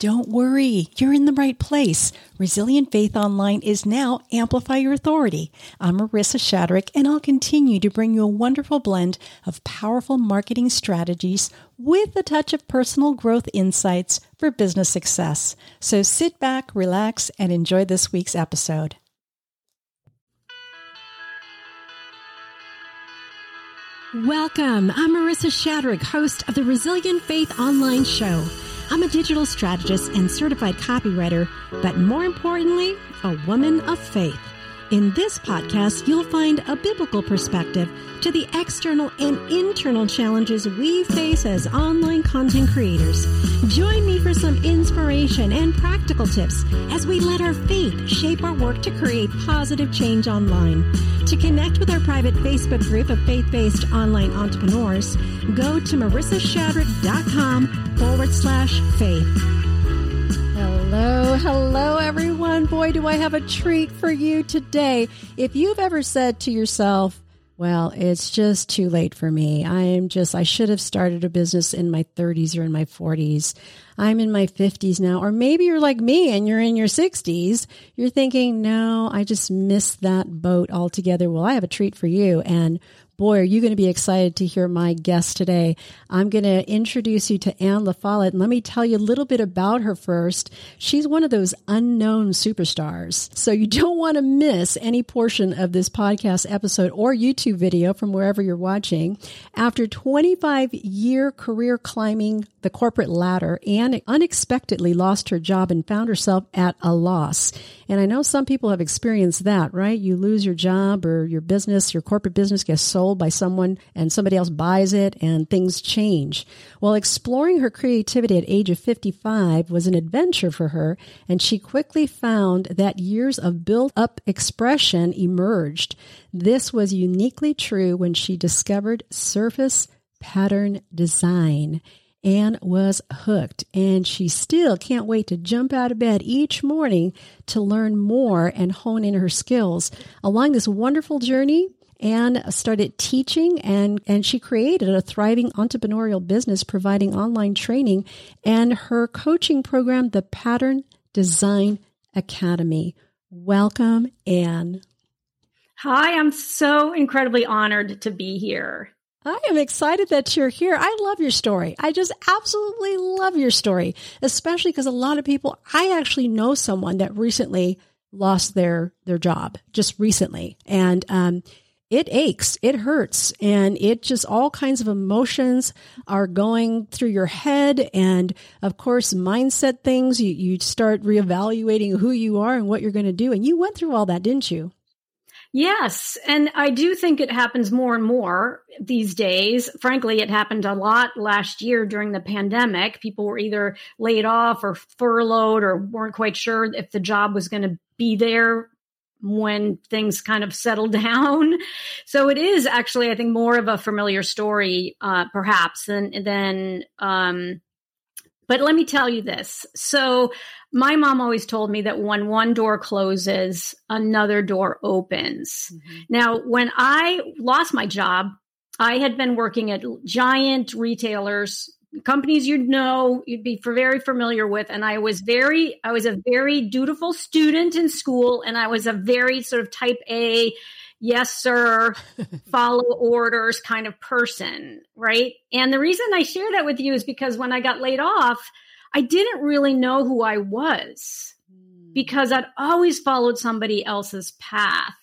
Don't worry, you're in the right place. Resilient Faith Online is now Amplify Your Authority. I'm Marissa Shadrick, and I'll continue to bring you a wonderful blend of powerful marketing strategies with a touch of personal growth insights for business success. So sit back, relax, and enjoy this week's episode. Welcome. I'm Marissa Shadrick, host of the Resilient Faith Online Show. I'm a digital strategist and certified copywriter, but more importantly, a woman of faith. In this podcast, you'll find a biblical perspective to the external and internal challenges we face as online content creators. Join me for some inspiration and practical tips as we let our faith shape our work to create positive change online. To connect with our private Facebook group of faith-based online entrepreneurs, go to marissashadrick.com forward slash faith. Hello, hello everyone. Boy, do I have a treat for you today. If you've ever said to yourself, well, it's just too late for me. I am just, I should have started a business in my 30s or in my 40s. I'm in my 50s now. Or maybe you're like me and you're in your 60s. You're thinking, no, I just missed that boat altogether. Well, I have a treat for you. And boy, are you going to be excited to hear my guest today. I'm going to introduce you to Anne LaFollette. And let me tell you a little bit about her first. She's one of those unknown superstars. So you don't want to miss any portion of this podcast episode or YouTube video from wherever you're watching. After 25 year career climbing the corporate ladder, Anne unexpectedly lost her job and found herself at a loss. And I know some people have experienced that, right? You lose your job or your business, your corporate business gets sold sold by someone and somebody else buys it and things change. Well, exploring her creativity at age of 55 was an adventure for her and she quickly found that years of built up expression emerged. This was uniquely true when she discovered surface pattern design. Anne was hooked, and she still can't wait to jump out of bed each morning to learn more and hone in her skills. Along this wonderful journey, Anne started teaching and, and she created a thriving entrepreneurial business providing online training and her coaching program, the Pattern Design Academy. Welcome, Anne. Hi, I'm so incredibly honored to be here. I am excited that you're here. I love your story. I just absolutely love your story, especially because a lot of people, I actually know someone that recently lost their, their job just recently. And, um, it aches, it hurts, and it just all kinds of emotions are going through your head. And of course, mindset things, you, you start reevaluating who you are and what you're going to do. And you went through all that, didn't you? Yes. And I do think it happens more and more these days. Frankly, it happened a lot last year during the pandemic. People were either laid off or furloughed or weren't quite sure if the job was going to be there when things kind of settle down. So it is actually, I think, more of a familiar story, uh, perhaps than than. Um, but let me tell you this. So my mom always told me that when one door closes, another door opens. Mm-hmm. Now, when I lost my job, I had been working at giant retailers companies you'd know, you'd be very familiar with. And I was very, I was a very dutiful student in school, and I was a very sort of type A, yes, sir, follow orders kind of person, right? And the reason I share that with you is because when I got laid off, I didn't really know who I was hmm. because I'd always followed somebody else's path.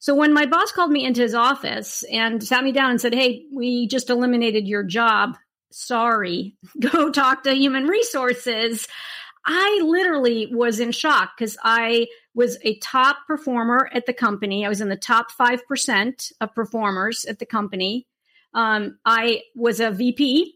So when my boss called me into his office and sat me down and said, Hey, we just eliminated your job sorry, go talk to human resources. I literally was in shock because I was a top performer at the company. I was in the top 5% of performers at the company. Um, I was a VP.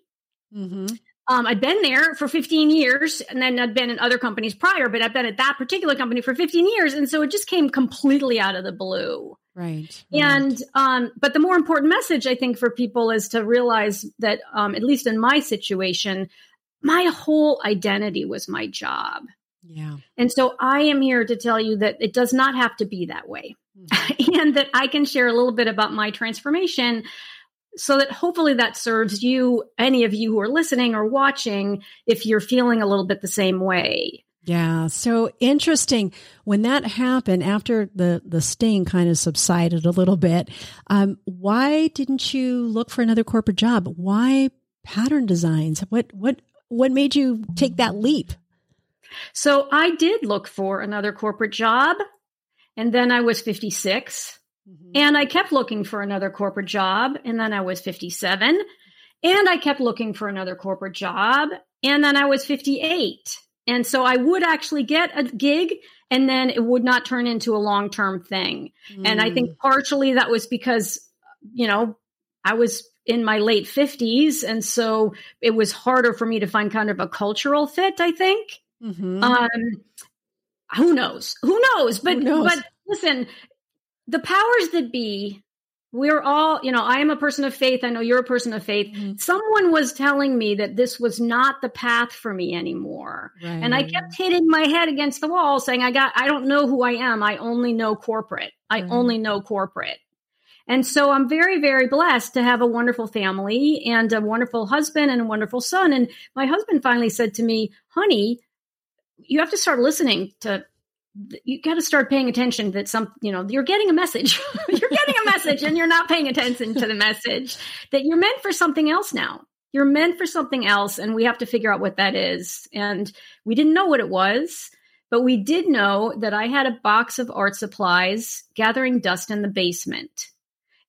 Mm-hmm. Um, I'd been there for 15 years and then I'd been in other companies prior, but I've been at that particular company for 15 years. And so it just came completely out of the blue. Right. And, um, but the more important message I think for people is to realize that, um, at least in my situation, my whole identity was my job. Yeah. And so I am here to tell you that it does not have to be that way. Mm-hmm. and that I can share a little bit about my transformation so that hopefully that serves you, any of you who are listening or watching, if you're feeling a little bit the same way. Yeah, so interesting. When that happened, after the the sting kind of subsided a little bit, um, why didn't you look for another corporate job? Why pattern designs? What what what made you take that leap? So I did look for another corporate job, and then I was fifty six, mm mm-hmm. and I kept looking for another corporate job, and then I was fifty seven, and I kept looking for another corporate job, and then I was fifty eight and so I would actually get a gig and then it would not turn into a long term thing. Mm. And I think mm. partially that was because, you know, I was in my late 50s. And so it was harder for me to find kind of a cultural fit, I think. Mm-hmm. Um, who knows? Who knows? But, who knows? but listen, the powers that be we're all, you know, I am a person of faith. I know you're a person of faith. Mm-hmm. Someone was telling me that this was not the path for me anymore. Right. And I kept hitting my head against the wall saying, I got, I don't know who I am. I only know corporate. I right. only know corporate. And so I'm very, very blessed to have a wonderful family and a wonderful husband and a wonderful son. And my husband finally said to me, honey, you have to start listening to you got to start paying attention that some you know you're getting a message. You're getting a message and you're not paying attention to the message that you're meant for something else now. You're meant for something else and we have to figure out what that is. And we didn't know what it was but we did know that i had a box of art supplies gathering dust in the basement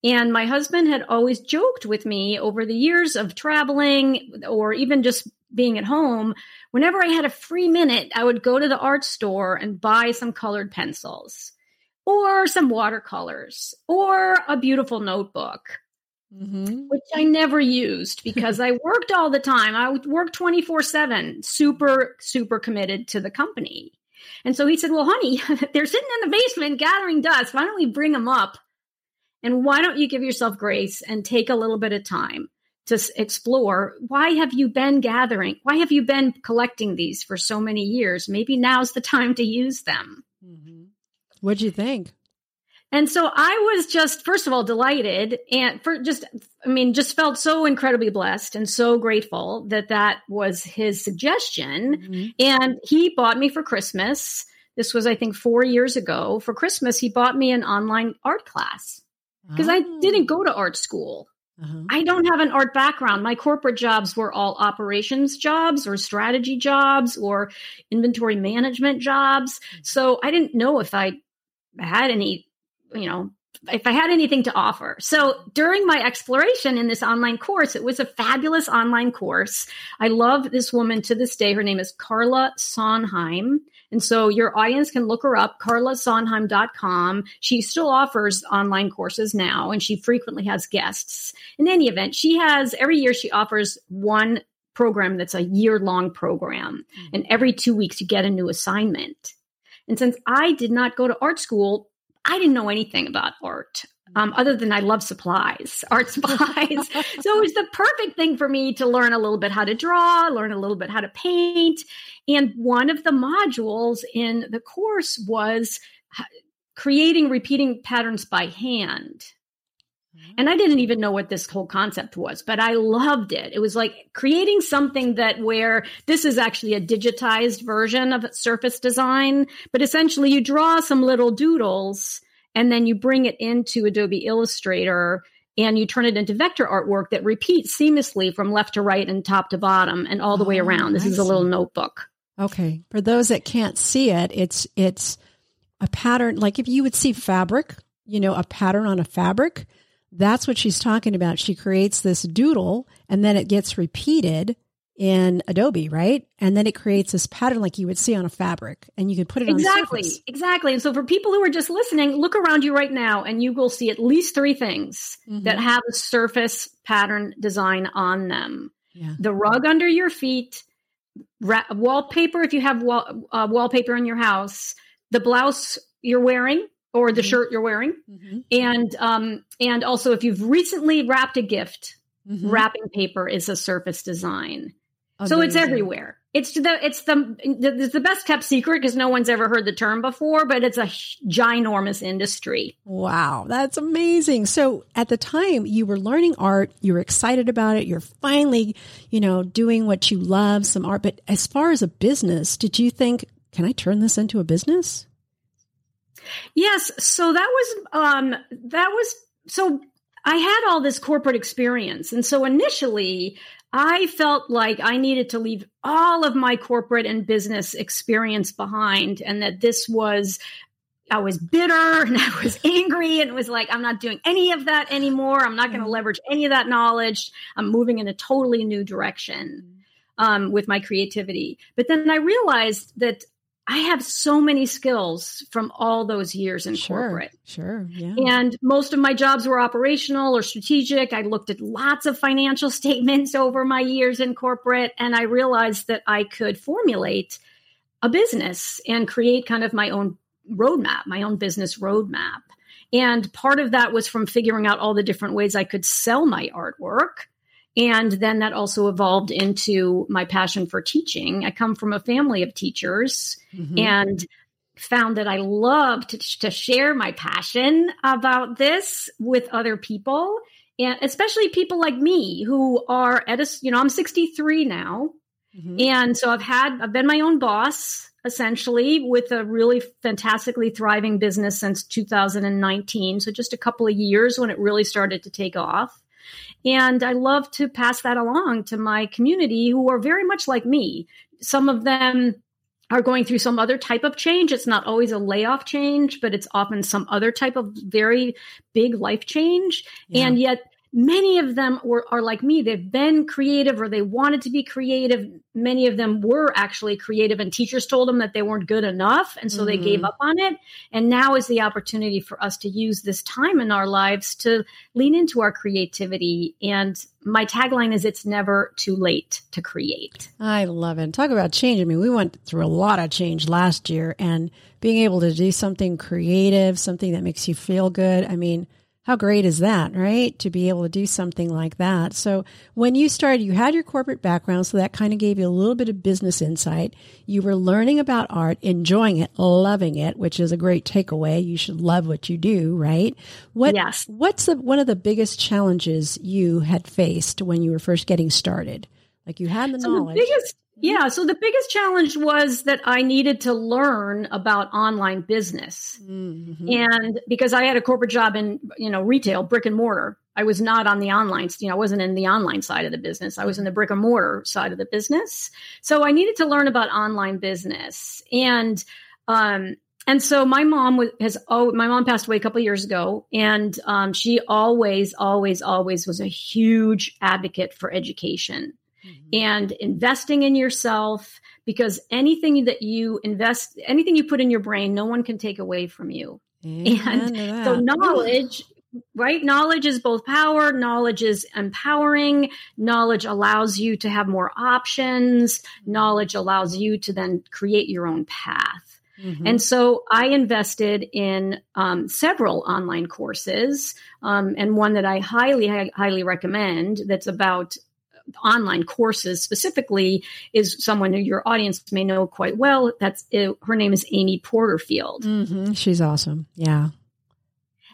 and my husband had always joked with me over the years of traveling or even just being at home, whenever I had a free minute, I would go to the art store and buy some colored pencils or some watercolors or a beautiful notebook. Mm-hmm. Which I never used because I worked all the time. I would work 24 7, super, super committed to the company. And so he said, Well, honey, they're sitting in the basement gathering dust. Why don't we bring them up? And why don't you give yourself grace and take a little bit of time? to explore why have you been gathering? Why have you been collecting these for so many years? Maybe now's the time to use them. Mm-hmm. what'd you think? And so i was just first of all delighted and for just i mean just felt so incredibly blessed and so grateful that that was his suggestion. Mm-hmm. and he bought me for christmas. This was i think four years ago. For christmas he bought me an online art class because oh. i didn't go to art school uh-huh. I don't have an art background. My corporate jobs were all operations jobs or strategy jobs or inventory management jobs. Mm-hmm. So I didn't know if I had any, you know, if I had anything to offer. So during my exploration in this online course, it was a fabulous online course. I love this woman to this day. Her name is Carla Sonheim. And so your audience can look her up, carlasonheim.com. She still offers online courses now, and she frequently has guests. In any event, she has every year she offers one program that's a year long program. Mm-hmm. And every two weeks, you get a new assignment. And since I did not go to art school, I didn't know anything about art. Um, other than I love supplies, art supplies. so it was the perfect thing for me to learn a little bit how to draw, learn a little bit how to paint. And one of the modules in the course was creating repeating patterns by hand. And I didn't even know what this whole concept was, but I loved it. It was like creating something that where this is actually a digitized version of surface design, but essentially you draw some little doodles and then you bring it into Adobe Illustrator and you turn it into vector artwork that repeats seamlessly from left to right and top to bottom and all the oh, way around. This I is a little notebook. Okay. For those that can't see it, it's it's a pattern like if you would see fabric, you know, a pattern on a fabric, that's what she's talking about. She creates this doodle and then it gets repeated in Adobe, right? And then it creates this pattern like you would see on a fabric and you can put it exactly, on Exactly. Exactly. And so for people who are just listening, look around you right now and you will see at least three things mm-hmm. that have a surface pattern design on them. Yeah. The rug under your feet, ra- wallpaper if you have wall- uh, wallpaper in your house, the blouse you're wearing or the mm-hmm. shirt you're wearing, mm-hmm. and um, and also if you've recently wrapped a gift, mm-hmm. wrapping paper is a surface design. Amazing. So it's everywhere. it's the it's the it's the best kept secret because no one's ever heard the term before, but it's a ginormous industry. Wow, that's amazing. So at the time you were learning art, you were excited about it. You're finally, you know, doing what you love, some art. But as far as a business, did you think, can I turn this into a business? Yes. So that was um that was so I had all this corporate experience. And so initially I felt like I needed to leave all of my corporate and business experience behind and that this was I was bitter and I was angry and it was like I'm not doing any of that anymore. I'm not going to leverage any of that knowledge. I'm moving in a totally new direction um, with my creativity. But then I realized that I have so many skills from all those years in sure, corporate. Sure. Yeah. And most of my jobs were operational or strategic. I looked at lots of financial statements over my years in corporate, and I realized that I could formulate a business and create kind of my own roadmap, my own business roadmap. And part of that was from figuring out all the different ways I could sell my artwork and then that also evolved into my passion for teaching. I come from a family of teachers mm-hmm. and found that I loved to, to share my passion about this with other people and especially people like me who are at a, you know, I'm 63 now. Mm-hmm. And so I've had, I've been my own boss essentially with a really fantastically thriving business since 2019. So just a couple of years when it really started to take off. And I love to pass that along to my community who are very much like me. Some of them are going through some other type of change. It's not always a layoff change, but it's often some other type of very big life change. Yeah. And yet many of them were are like me. They've been creative or they wanted to be creative. Many of them were actually creative and teachers told them that they weren't good enough and so mm-hmm. they gave mm-hmm. up on it. And now is the opportunity for us to use this time in our lives to lean into our creativity. And my tagline is it's never too late to create. I love it. Talk about change. I mean we went through a lot of change last year and being able to do something creative something that makes you feel good. I mean how great is that, right? To be able to do something like that. So when you started, you had your corporate background, so that kind of gave you a little bit of business insight. You were learning about art, enjoying it, loving it, which is a great takeaway. You should love what you do, right? What, yes. What's the, one of the biggest challenges you had faced when you were first getting started? Like you had the so knowledge. The biggest, yeah. So the biggest challenge was that I needed to learn about online business. Mm-hmm. And because I had a corporate job in, you know, retail, brick and mortar, I was not on the online, you know, I wasn't in the online side of the business. I was in the brick and mortar side of the business. So I needed to learn about online business. And, um, and so my mom was, has oh my mom passed away a couple years ago and um, she always always always was a huge advocate for education mm-hmm. and investing in yourself because anything that you invest, anything you put in your brain, no one can take away from you. Amen and so knowledge right? Knowledge is both power, knowledge is empowering, knowledge allows you to have more options, knowledge allows you to then create your own path. Mm-hmm. And so I invested in um, several online courses, um, and one that I highly, highly recommend that's about online courses specifically is someone who your audience may know quite well. That's uh, her name is Amy Porterfield. Mm-hmm. She's awesome. Yeah.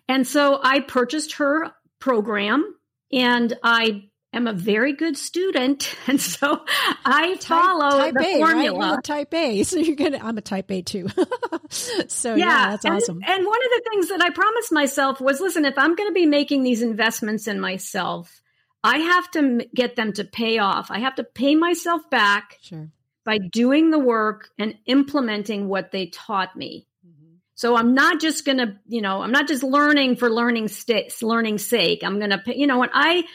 And so I purchased her program and I am a very good student, and so I type, follow type the a, formula. Right? type A, so you're gonna. I'm a type A too. so yeah, yeah that's and, awesome. And one of the things that I promised myself was, listen, if I'm going to be making these investments in myself, I have to get them to pay off. I have to pay myself back sure. by doing the work and implementing what they taught me. Mm-hmm. So I'm not just going to, you know, I'm not just learning for learning st- learning sake. I'm going to, pay, you know, when I,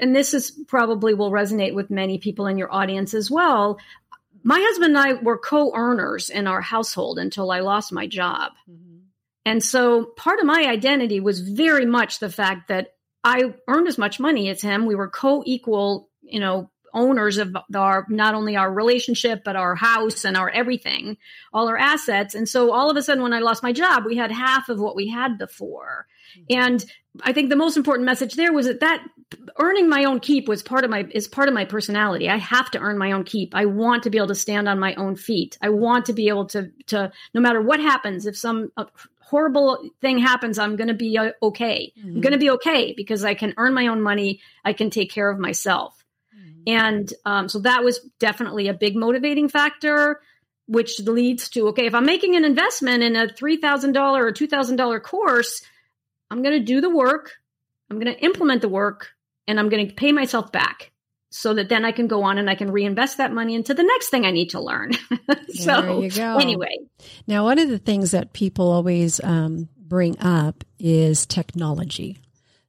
and this is probably will resonate with many people in your audience as well. My husband and I were co-earners in our household until I lost my job. Mm-hmm. And so part of my identity was very much the fact that I earned as much money as him. We were co-equal, you know, owners of our not only our relationship but our house and our everything, all our assets. And so all of a sudden when I lost my job, we had half of what we had before. Mm-hmm. And I think the most important message there was that that earning my own keep was part of my is part of my personality. I have to earn my own keep. I want to be able to stand on my own feet. I want to be able to to no matter what happens, if some uh, horrible thing happens, I'm going to be uh, okay. Mm-hmm. I'm going to be okay because I can earn my own money. I can take care of myself. Mm-hmm. And um, so that was definitely a big motivating factor, which leads to okay, if I'm making an investment in a $3,000 or $2,000 course, I'm going to do the work. I'm going to implement the work and I'm going to pay myself back so that then I can go on and I can reinvest that money into the next thing I need to learn. so anyway, now one of the things that people always um, bring up is technology.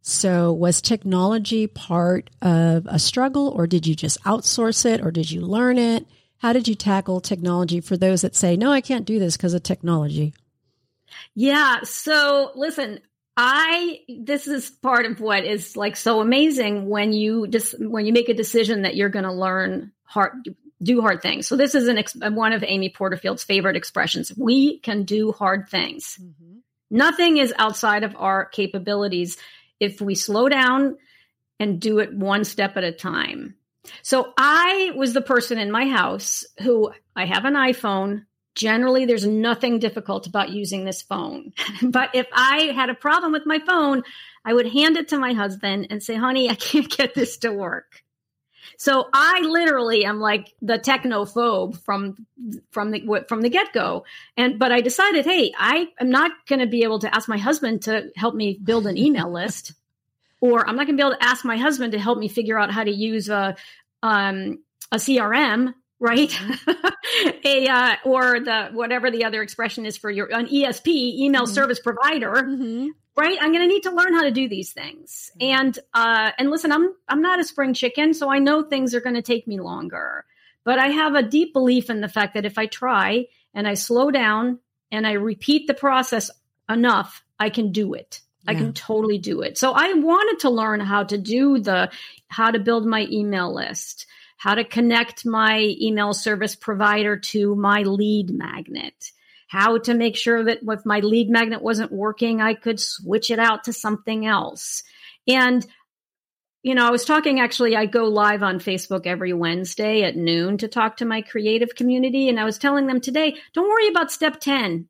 So was technology part of a struggle or did you just outsource it or did you learn it? How did you tackle technology for those that say, no, I can't do this because of technology? Yeah. So listen, I this is part of what is like so amazing when you just when you make a decision that you're going to learn hard do hard things. So this is an ex- one of Amy Porterfield's favorite expressions. We can do hard things. Mm-hmm. Nothing is outside of our capabilities if we slow down and do it one step at a time. So I was the person in my house who I have an iPhone generally there's nothing difficult about using this phone. but if I had a problem with my phone, I would hand it to my husband and say, honey, I can't get this to work. So I literally am like the technophobe from from the from the get go, and but I decided, hey, I am not going to be able to ask my husband to help me build an email list, or I'm not going to be able to ask my husband to help me figure out how to use a um, a CRM right? Mm-hmm. a uh, or the whatever the other expression is for your an ESP email mm-hmm. service provider, mm-hmm. right? I'm going to need to learn how to do these things. Mm-hmm. And uh, and listen, I'm I'm not a spring chicken, so I know things are going to take me longer. But I have a deep belief in the fact that if I try and I slow down and I repeat the process enough, I can do it. Yeah. I can totally do it. So I wanted to learn how to do the how to build my email list how to connect my email service provider to my lead magnet, how to make sure that if my lead magnet wasn't working, I could switch it out to something else. And you know, I was talking actually, I go live on Facebook every Wednesday at noon to talk to my creative community. And I was telling them today, don't worry about step 10.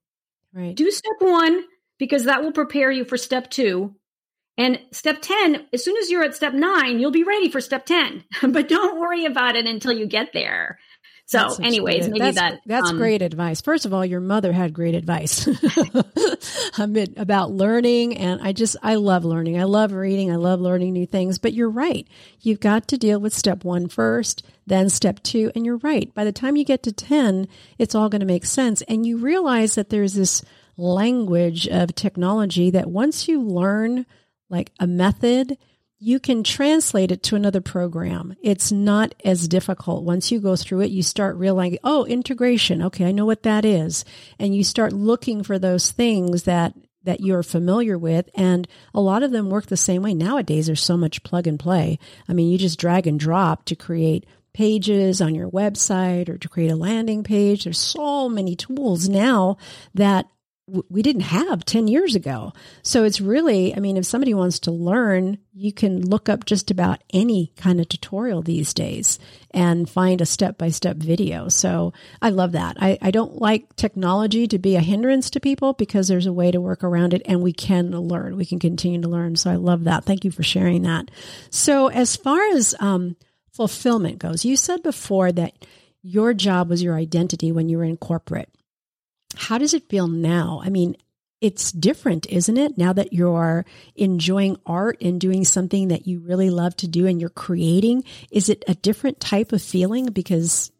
Right. Do step one because that will prepare you for step two. And step 10, as soon as you're at step nine, you'll be ready for step 10, but don't worry about it until you get there. So, anyways, maybe that's, that that's um, great advice. First of all, your mother had great advice about learning, and I just I love learning. I love reading. I love learning new things. But you're right. You've got to deal with step one first, then step two, and you're right. By the time you get to ten, it's all going to make sense, and you realize that there's this language of technology that once you learn like a method, you can translate it to another program. It's not as difficult. Once you go through it, you start realizing, oh, integration. Okay, I know what that is. And you start looking for those things that that you're familiar with and a lot of them work the same way. Nowadays there's so much plug and play. I mean, you just drag and drop to create pages on your website or to create a landing page. There's so many tools now that we didn't have 10 years ago. So it's really, I mean, if somebody wants to learn, you can look up just about any kind of tutorial these days and find a step by step video. So I love that. I, I don't like technology to be a hindrance to people because there's a way to work around it and we can learn. We can continue to learn. So I love that. Thank you for sharing that. So as far as um, fulfillment goes, you said before that your job was your identity when you were in corporate. How does it feel now? I mean, it's different, isn't it? Now that you're enjoying art and doing something that you really love to do and you're creating, is it a different type of feeling because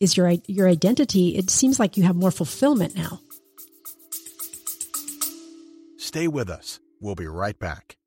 is your your identity it seems like you have more fulfillment now. Stay with us. We'll be right back.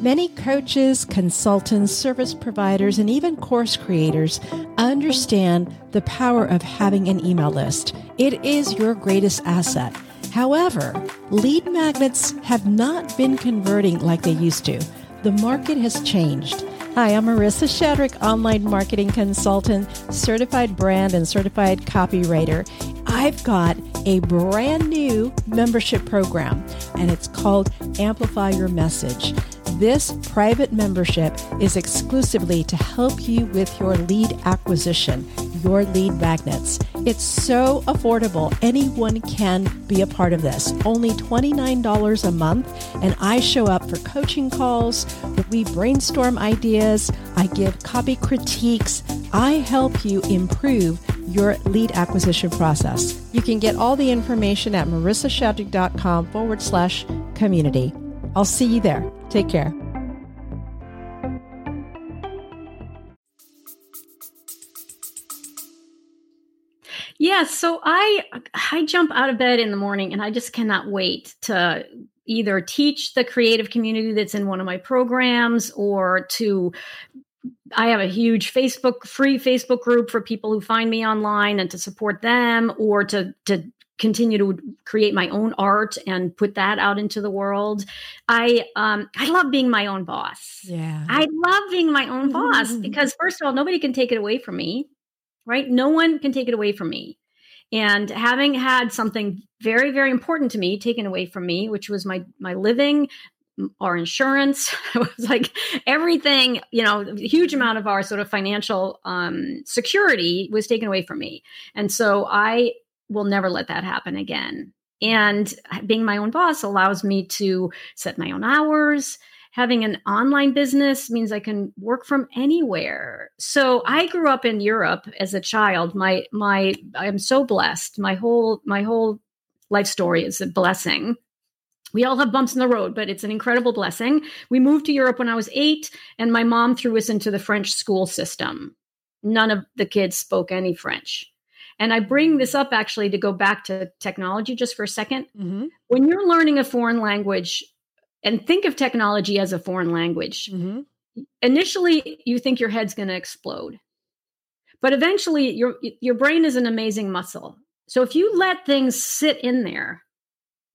Many coaches, consultants, service providers, and even course creators understand the power of having an email list. It is your greatest asset. However, lead magnets have not been converting like they used to. The market has changed. Hi, I'm Marissa Shadrick, online marketing consultant, certified brand and certified copywriter. I've got a brand new membership program, and it's called Amplify Your Message. This private membership is exclusively to help you with your lead acquisition, your lead magnets. It's so affordable. Anyone can be a part of this. Only $29 a month, and I show up for coaching calls. We brainstorm ideas. I give copy critiques. I help you improve your lead acquisition process. You can get all the information at marissashadrick.com forward slash community. I'll see you there. Take care. Yeah, so I I jump out of bed in the morning and I just cannot wait to either teach the creative community that's in one of my programs or to I have a huge Facebook free Facebook group for people who find me online and to support them or to to continue to create my own art and put that out into the world. I um I love being my own boss. Yeah. I love being my own boss because first of all nobody can take it away from me. Right? No one can take it away from me. And having had something very very important to me taken away from me, which was my my living, our insurance it was like everything you know a huge amount of our sort of financial um, security was taken away from me and so i will never let that happen again. And being my own boss allows me to set my own hours. Having an online business means i can work from anywhere. So mm-hmm. i grew up in europe as a child. My my i'm so blessed. My whole my whole life story is a blessing. We all have bumps in the road, but it's an incredible blessing. We moved to Europe when I was eight, and my mom threw us into the French school system. None of the kids spoke any French. And I bring this up actually to go back to technology just for a 2nd Mm-hmm. When you're learning a foreign language, and think of technology as a foreign language, Mm-hmm. initially you think your head's going to explode. But eventually your your brain is an amazing muscle. So if you let things sit in there,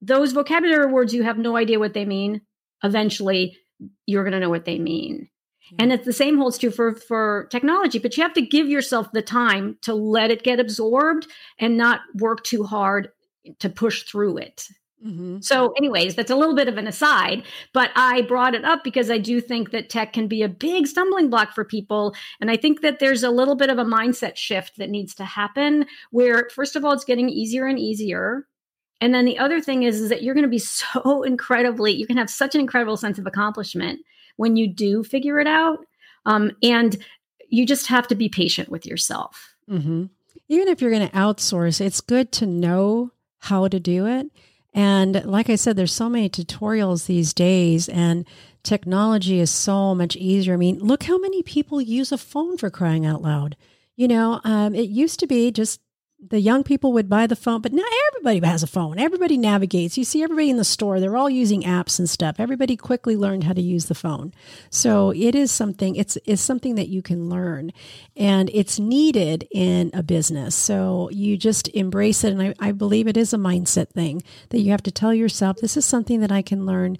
those vocabulary words you have no idea what they mean, eventually you're going to know what they mean. And it's the same holds true for for technology, but you have to give yourself the time to let it get absorbed and not work too hard to push through it. Mm-hmm. So, anyways, that's a little bit of an aside, but I brought it up because I do think that tech can be a big stumbling block for people. And I think that there's a little bit of a mindset shift that needs to happen where, first of all, it's getting easier and easier. And then the other thing is, is that you're going to be so incredibly, you can have such an incredible sense of accomplishment when you do figure it out. Um, and you just have to be patient with yourself. Mm-hmm. Even if you're going to outsource, it's good to know how to do it. And like I said, there's so many tutorials these days, and technology is so much easier. I mean, look how many people use a phone for crying out loud. You know, um, it used to be just the young people would buy the phone, but now everybody has a phone. Everybody navigates. You see everybody in the store, they're all using apps and stuff. Everybody quickly learned how to use the phone. So it is something, it's, it's something that you can learn and it's needed in a business. So you just embrace it. And I, I believe it is a mindset thing that you have to tell yourself, this is something that I can learn.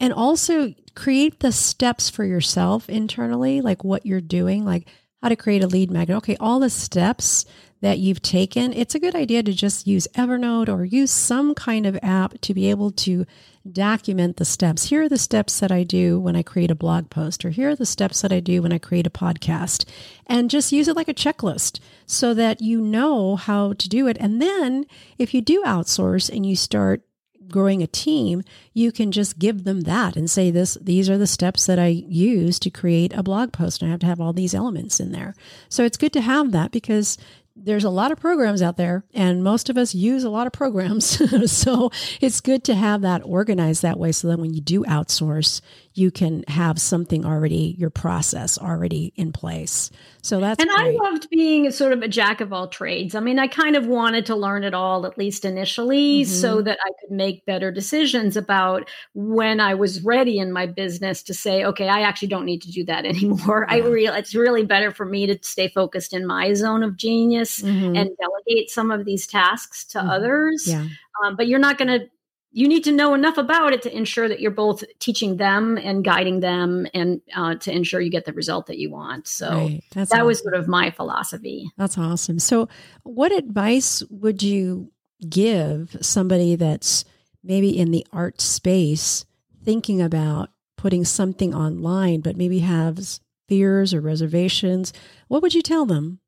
And also create the steps for yourself internally, like what you're doing, like how to create a lead magnet. Okay, all the steps that you've taken, it's a good idea to just use Evernote or use some kind of app to be able to document the steps. Here are the steps that I do when I create a blog post, or here are the steps that I do when I create a podcast. And just use it like a checklist so that you know how to do it. And then if you do outsource and you start growing a team, you can just give them that and say this these are the steps that I use to create a blog post and I have to have all these elements in there. So it's good to have that because there's a lot of programs out there and most of us use a lot of programs. so it's good to have that organized that way so that when you do outsource, you can have something already, your process already in place. So that's and great. I loved being sort of a jack of all trades. I mean, I kind of wanted to learn it all, at least initially, Mhm. so that I could make better decisions about when I was ready in my business to say, okay, I actually don't need to do that anymore. I Yeah. real it's really better for me to stay focused in my zone of genius Mhm. and delegate some of these tasks to Mhm. others. yeah. Um, but you're not going to you need to know enough about it to ensure that you're both teaching them and guiding them and uh, to ensure you get the result that you want so Right. That was sort of my philosophy That's awesome. So, what advice would you give somebody that's maybe in the art space thinking about putting something online, but maybe has fears or reservations, what would you tell them?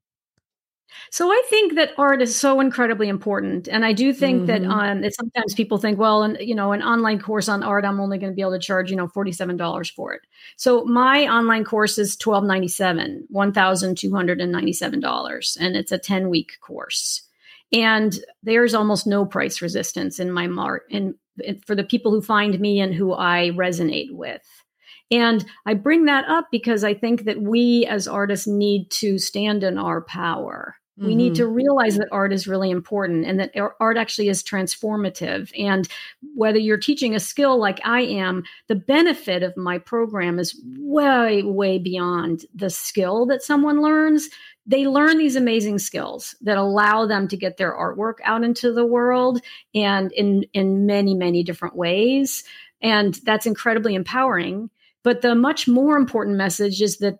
So I think that art is so incredibly important, and I do think mm-hmm. that um, that sometimes people think, well, and you know, an online course on art, I'm only going to be able to charge you know forty seven dollars for it. So my online course is twelve ninety seven, one thousand two hundred and ninety seven dollars, and it's a ten week course. And there's almost no price resistance in my mart, and for the people who find me and who I resonate with. And I bring that up because I think that we as artists need to stand in our power. Mm-hmm. We need to mm-hmm. realize that art is really important and that art actually is transformative. And whether you're teaching a skill like I am, the benefit of my program is way, way beyond the skill that someone learns. They learn these amazing skills that allow them to get their artwork out into the world and in, in many, many different ways. And that's incredibly empowering. But the much more important message is that,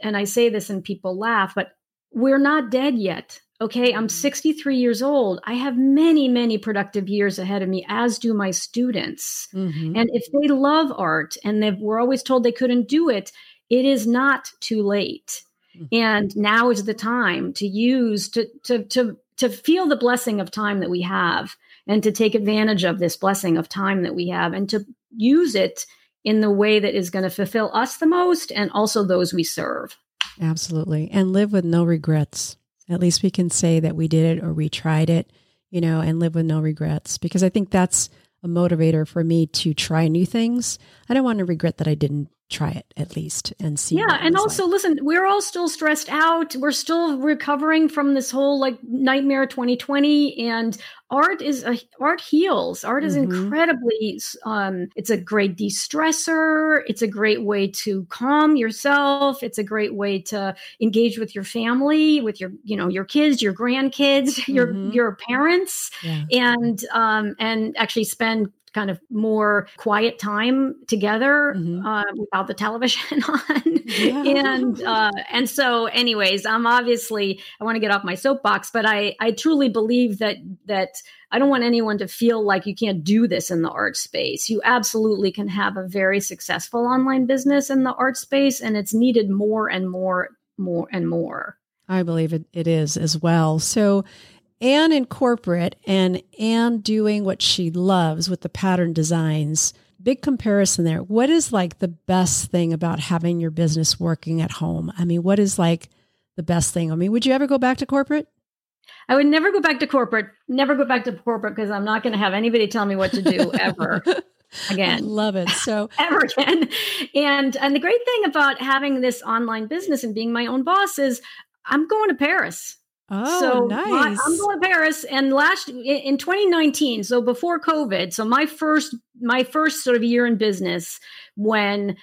and I say this and people laugh, but we're not dead yet. Okay, I'm mm-hmm. 63 years old. I have many, many productive years ahead of me, as do my students. Mm-hmm. And if they love art and they were always told they couldn't do it, it is not too late. Mm-hmm. And now is the time to use to to to to feel the blessing of time that we have and to take advantage of this blessing of time that we have and to use it in the way that is going to fulfill us the most and also those we serve. Absolutely. And live with no regrets. At least we can say that we did it or we tried it, you know, and live with no regrets because I think that's a motivator for me to try new things. I don't want to regret that I didn't try it at least and see. Yeah, and also like. listen, we're all still stressed out. We're still recovering from this whole like nightmare 2020 and art is a, art heals. Art is mm-hmm. incredibly um it's a great de-stressor, it's a great way to calm yourself, it's a great way to engage with your family, with your you know, your kids, your grandkids, mm-hmm. your your parents yeah. and um and actually spend kind of more quiet time together mm-hmm. uh, without the television on yeah. and uh, and so anyways i'm obviously i want to get off my soapbox but i i truly believe that that i don't want anyone to feel like you can't do this in the art space you absolutely can have a very successful online business in the art space and it's needed more and more more and more I believe it, it is as well. So, Anne in corporate and Anne doing what she loves with the pattern designs. Big comparison there. What is like the best thing about having your business working at home? I mean, what is like the best thing? I mean, would you ever go back to corporate? I would never go back to corporate. Never go back to corporate because I'm not going to have anybody tell me what to do ever. again. Love it. So ever again. And and the great thing about having this online business and being my own boss is I'm going to Paris. Oh, so nice. My, I'm going to Paris, and last in 2019, so before COVID, so my first my first sort of year in business when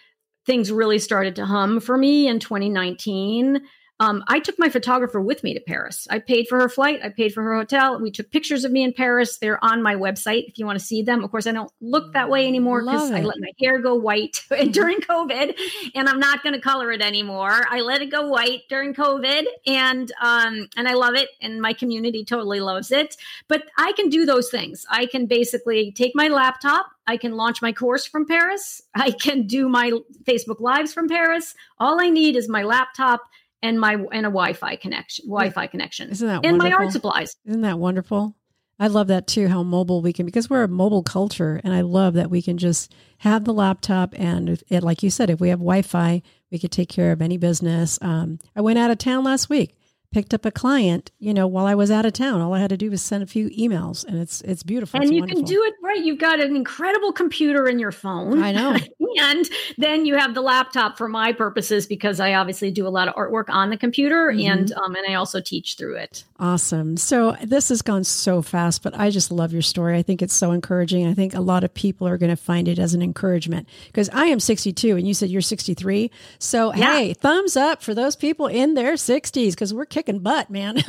things really started to hum for me in 2019 um, I took my photographer with me to Paris. I paid for her flight. I paid for her hotel. We took pictures of me in Paris. They're on my website if you want to see them. Of course, I don't look that way anymore because I let my hair go white during COVID, and I'm not going to color it anymore. I let it go white during COVID, and um, and I love it, and my community totally loves it. But I can do those things. I can basically take my laptop. I can launch my course from Paris. I can do my Facebook lives from Paris. All I need is my laptop and my and a Wi-Fi connection, Wi-Fi connection. Isn't that and wonderful? my art supplies? Isn't that wonderful? I love that too. How mobile we can because we're a mobile culture, and I love that we can just have the laptop and it, like you said, if we have Wi-Fi, we could take care of any business. Um, I went out of town last week picked up a client, you know, while I was out of town. All I had to do was send a few emails and it's it's beautiful. And it's you wonderful. can do it right. You've got an incredible computer in your phone. I know. and then you have the laptop for my purposes because I obviously do a lot of artwork on the computer mm-hmm. and um, and I also teach through it. Awesome. So this has gone so fast, but I just love your story. I think it's so encouraging. I think a lot of people are going to find it as an encouragement because I am 62 and you said you're 63. So yeah. hey, thumbs up for those people in their 60s because we're kicking butt, man.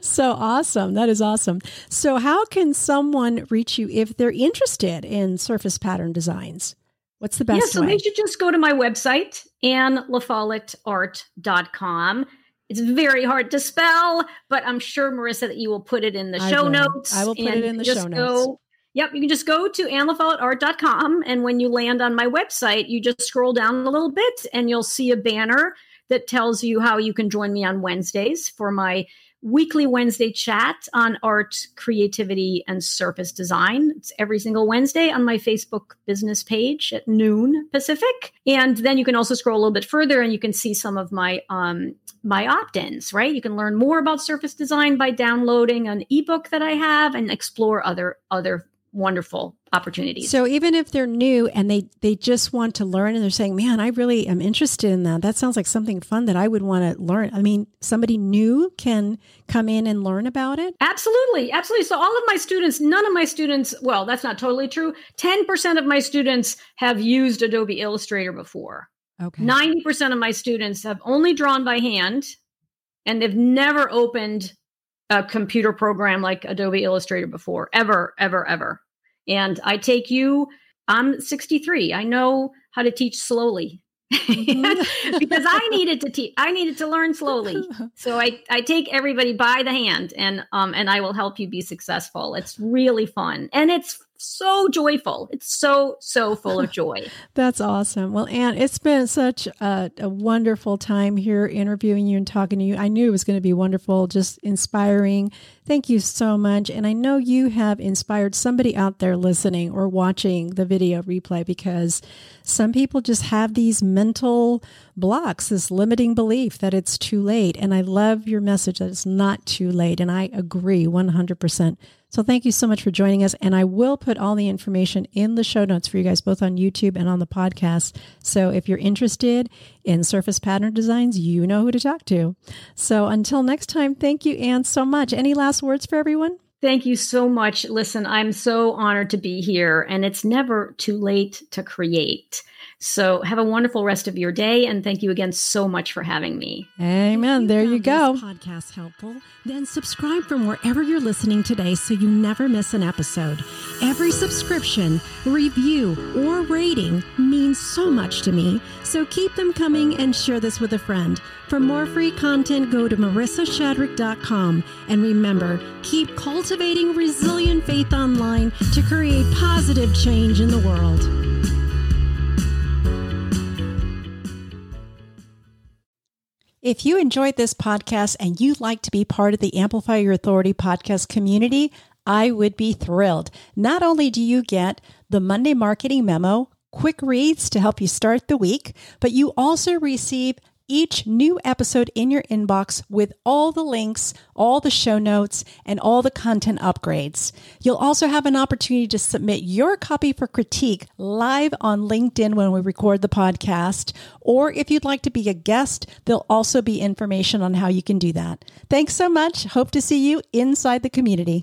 so awesome. That is awesome. So, how can someone reach you if they're interested in surface pattern designs? What's the best Yeah, so way? they should just go to my website, annelafolletteart.com. It's very hard to spell, but I'm sure, Marissa, that you will put it in the I show will. notes. I will put it in the show notes. Go, Yep, you can just go to annelafolletteart.com and when you land on my website, you just scroll down a little bit and you'll see a banner that tells you how you can join me on Wednesdays for my weekly Wednesday chat on art, creativity, and surface design. It's every single Wednesday on my Facebook business page at noon Pacific. And then you can also scroll a little bit further and you can see some of my um, my opt-ins, right? You can learn more about surface design by downloading an ebook that I have and explore other other wonderful opportunities. So even if they're new and they they just want to learn and they're saying, "Man, I really am interested in that. That sounds like something fun that I would want to learn." I mean, somebody new can come in and learn about it? Absolutely. Absolutely. So all of my students, none of my students, well, that's not totally true. 10% of my students have used Adobe Illustrator before. Okay. 90% of my students have only drawn by hand and they've never opened a computer program like Adobe Illustrator before, ever, ever, ever. And I take you, I'm 63. I know how to teach slowly. Mm-hmm. because I needed to teach, I needed to learn slowly. So I, I take everybody by the hand and um and I will help you be successful. It's really fun and it's so joyful. It's so, so full of joy. That's awesome. Well, Anne, it's been such a, a, wonderful time here interviewing you and talking to you. I knew it was going to be wonderful, just inspiring. Thank you so much. And I know you have inspired somebody out there listening or watching the video replay because some people just have these mental blocks, this limiting belief that it's too late. And I love your message that it's not too late. And I agree 100%. So thank you so much for joining us. And I will put all the information in the show notes for you guys, both on YouTube and on the podcast. So if you're interested in surface pattern designs, you know who to talk to. So until next time, thank you, Anne, so much. Any last words for everyone? Thank you so much. Listen, I'm so honored to be here, and it's never too late to create. So have a wonderful rest of your day. And thank you again so much for having me. Amen. You there you go. podcast helpful. Then subscribe from wherever you're listening today so you never miss an episode. Every subscription, review, or rating means so much to me. So keep them coming and share this with a friend. For more free content, go to marissashadrick.com. And remember, keep cultivating resilient faith online to create positive change in the world. If you enjoyed this podcast and you'd like to be part of the Amplify Your Authority podcast community, I would be thrilled. Not only do you get the Monday marketing memo, quick reads to help you start the week, but you also receive each new episode in your inbox with all the links, all the show notes, and all the content upgrades. You'll also have an opportunity to submit your copy for critique live on LinkedIn when we record the podcast. Or if you'd like to be a guest, there'll also be information on how you can do that. Thanks so much. Hope to see you inside the community.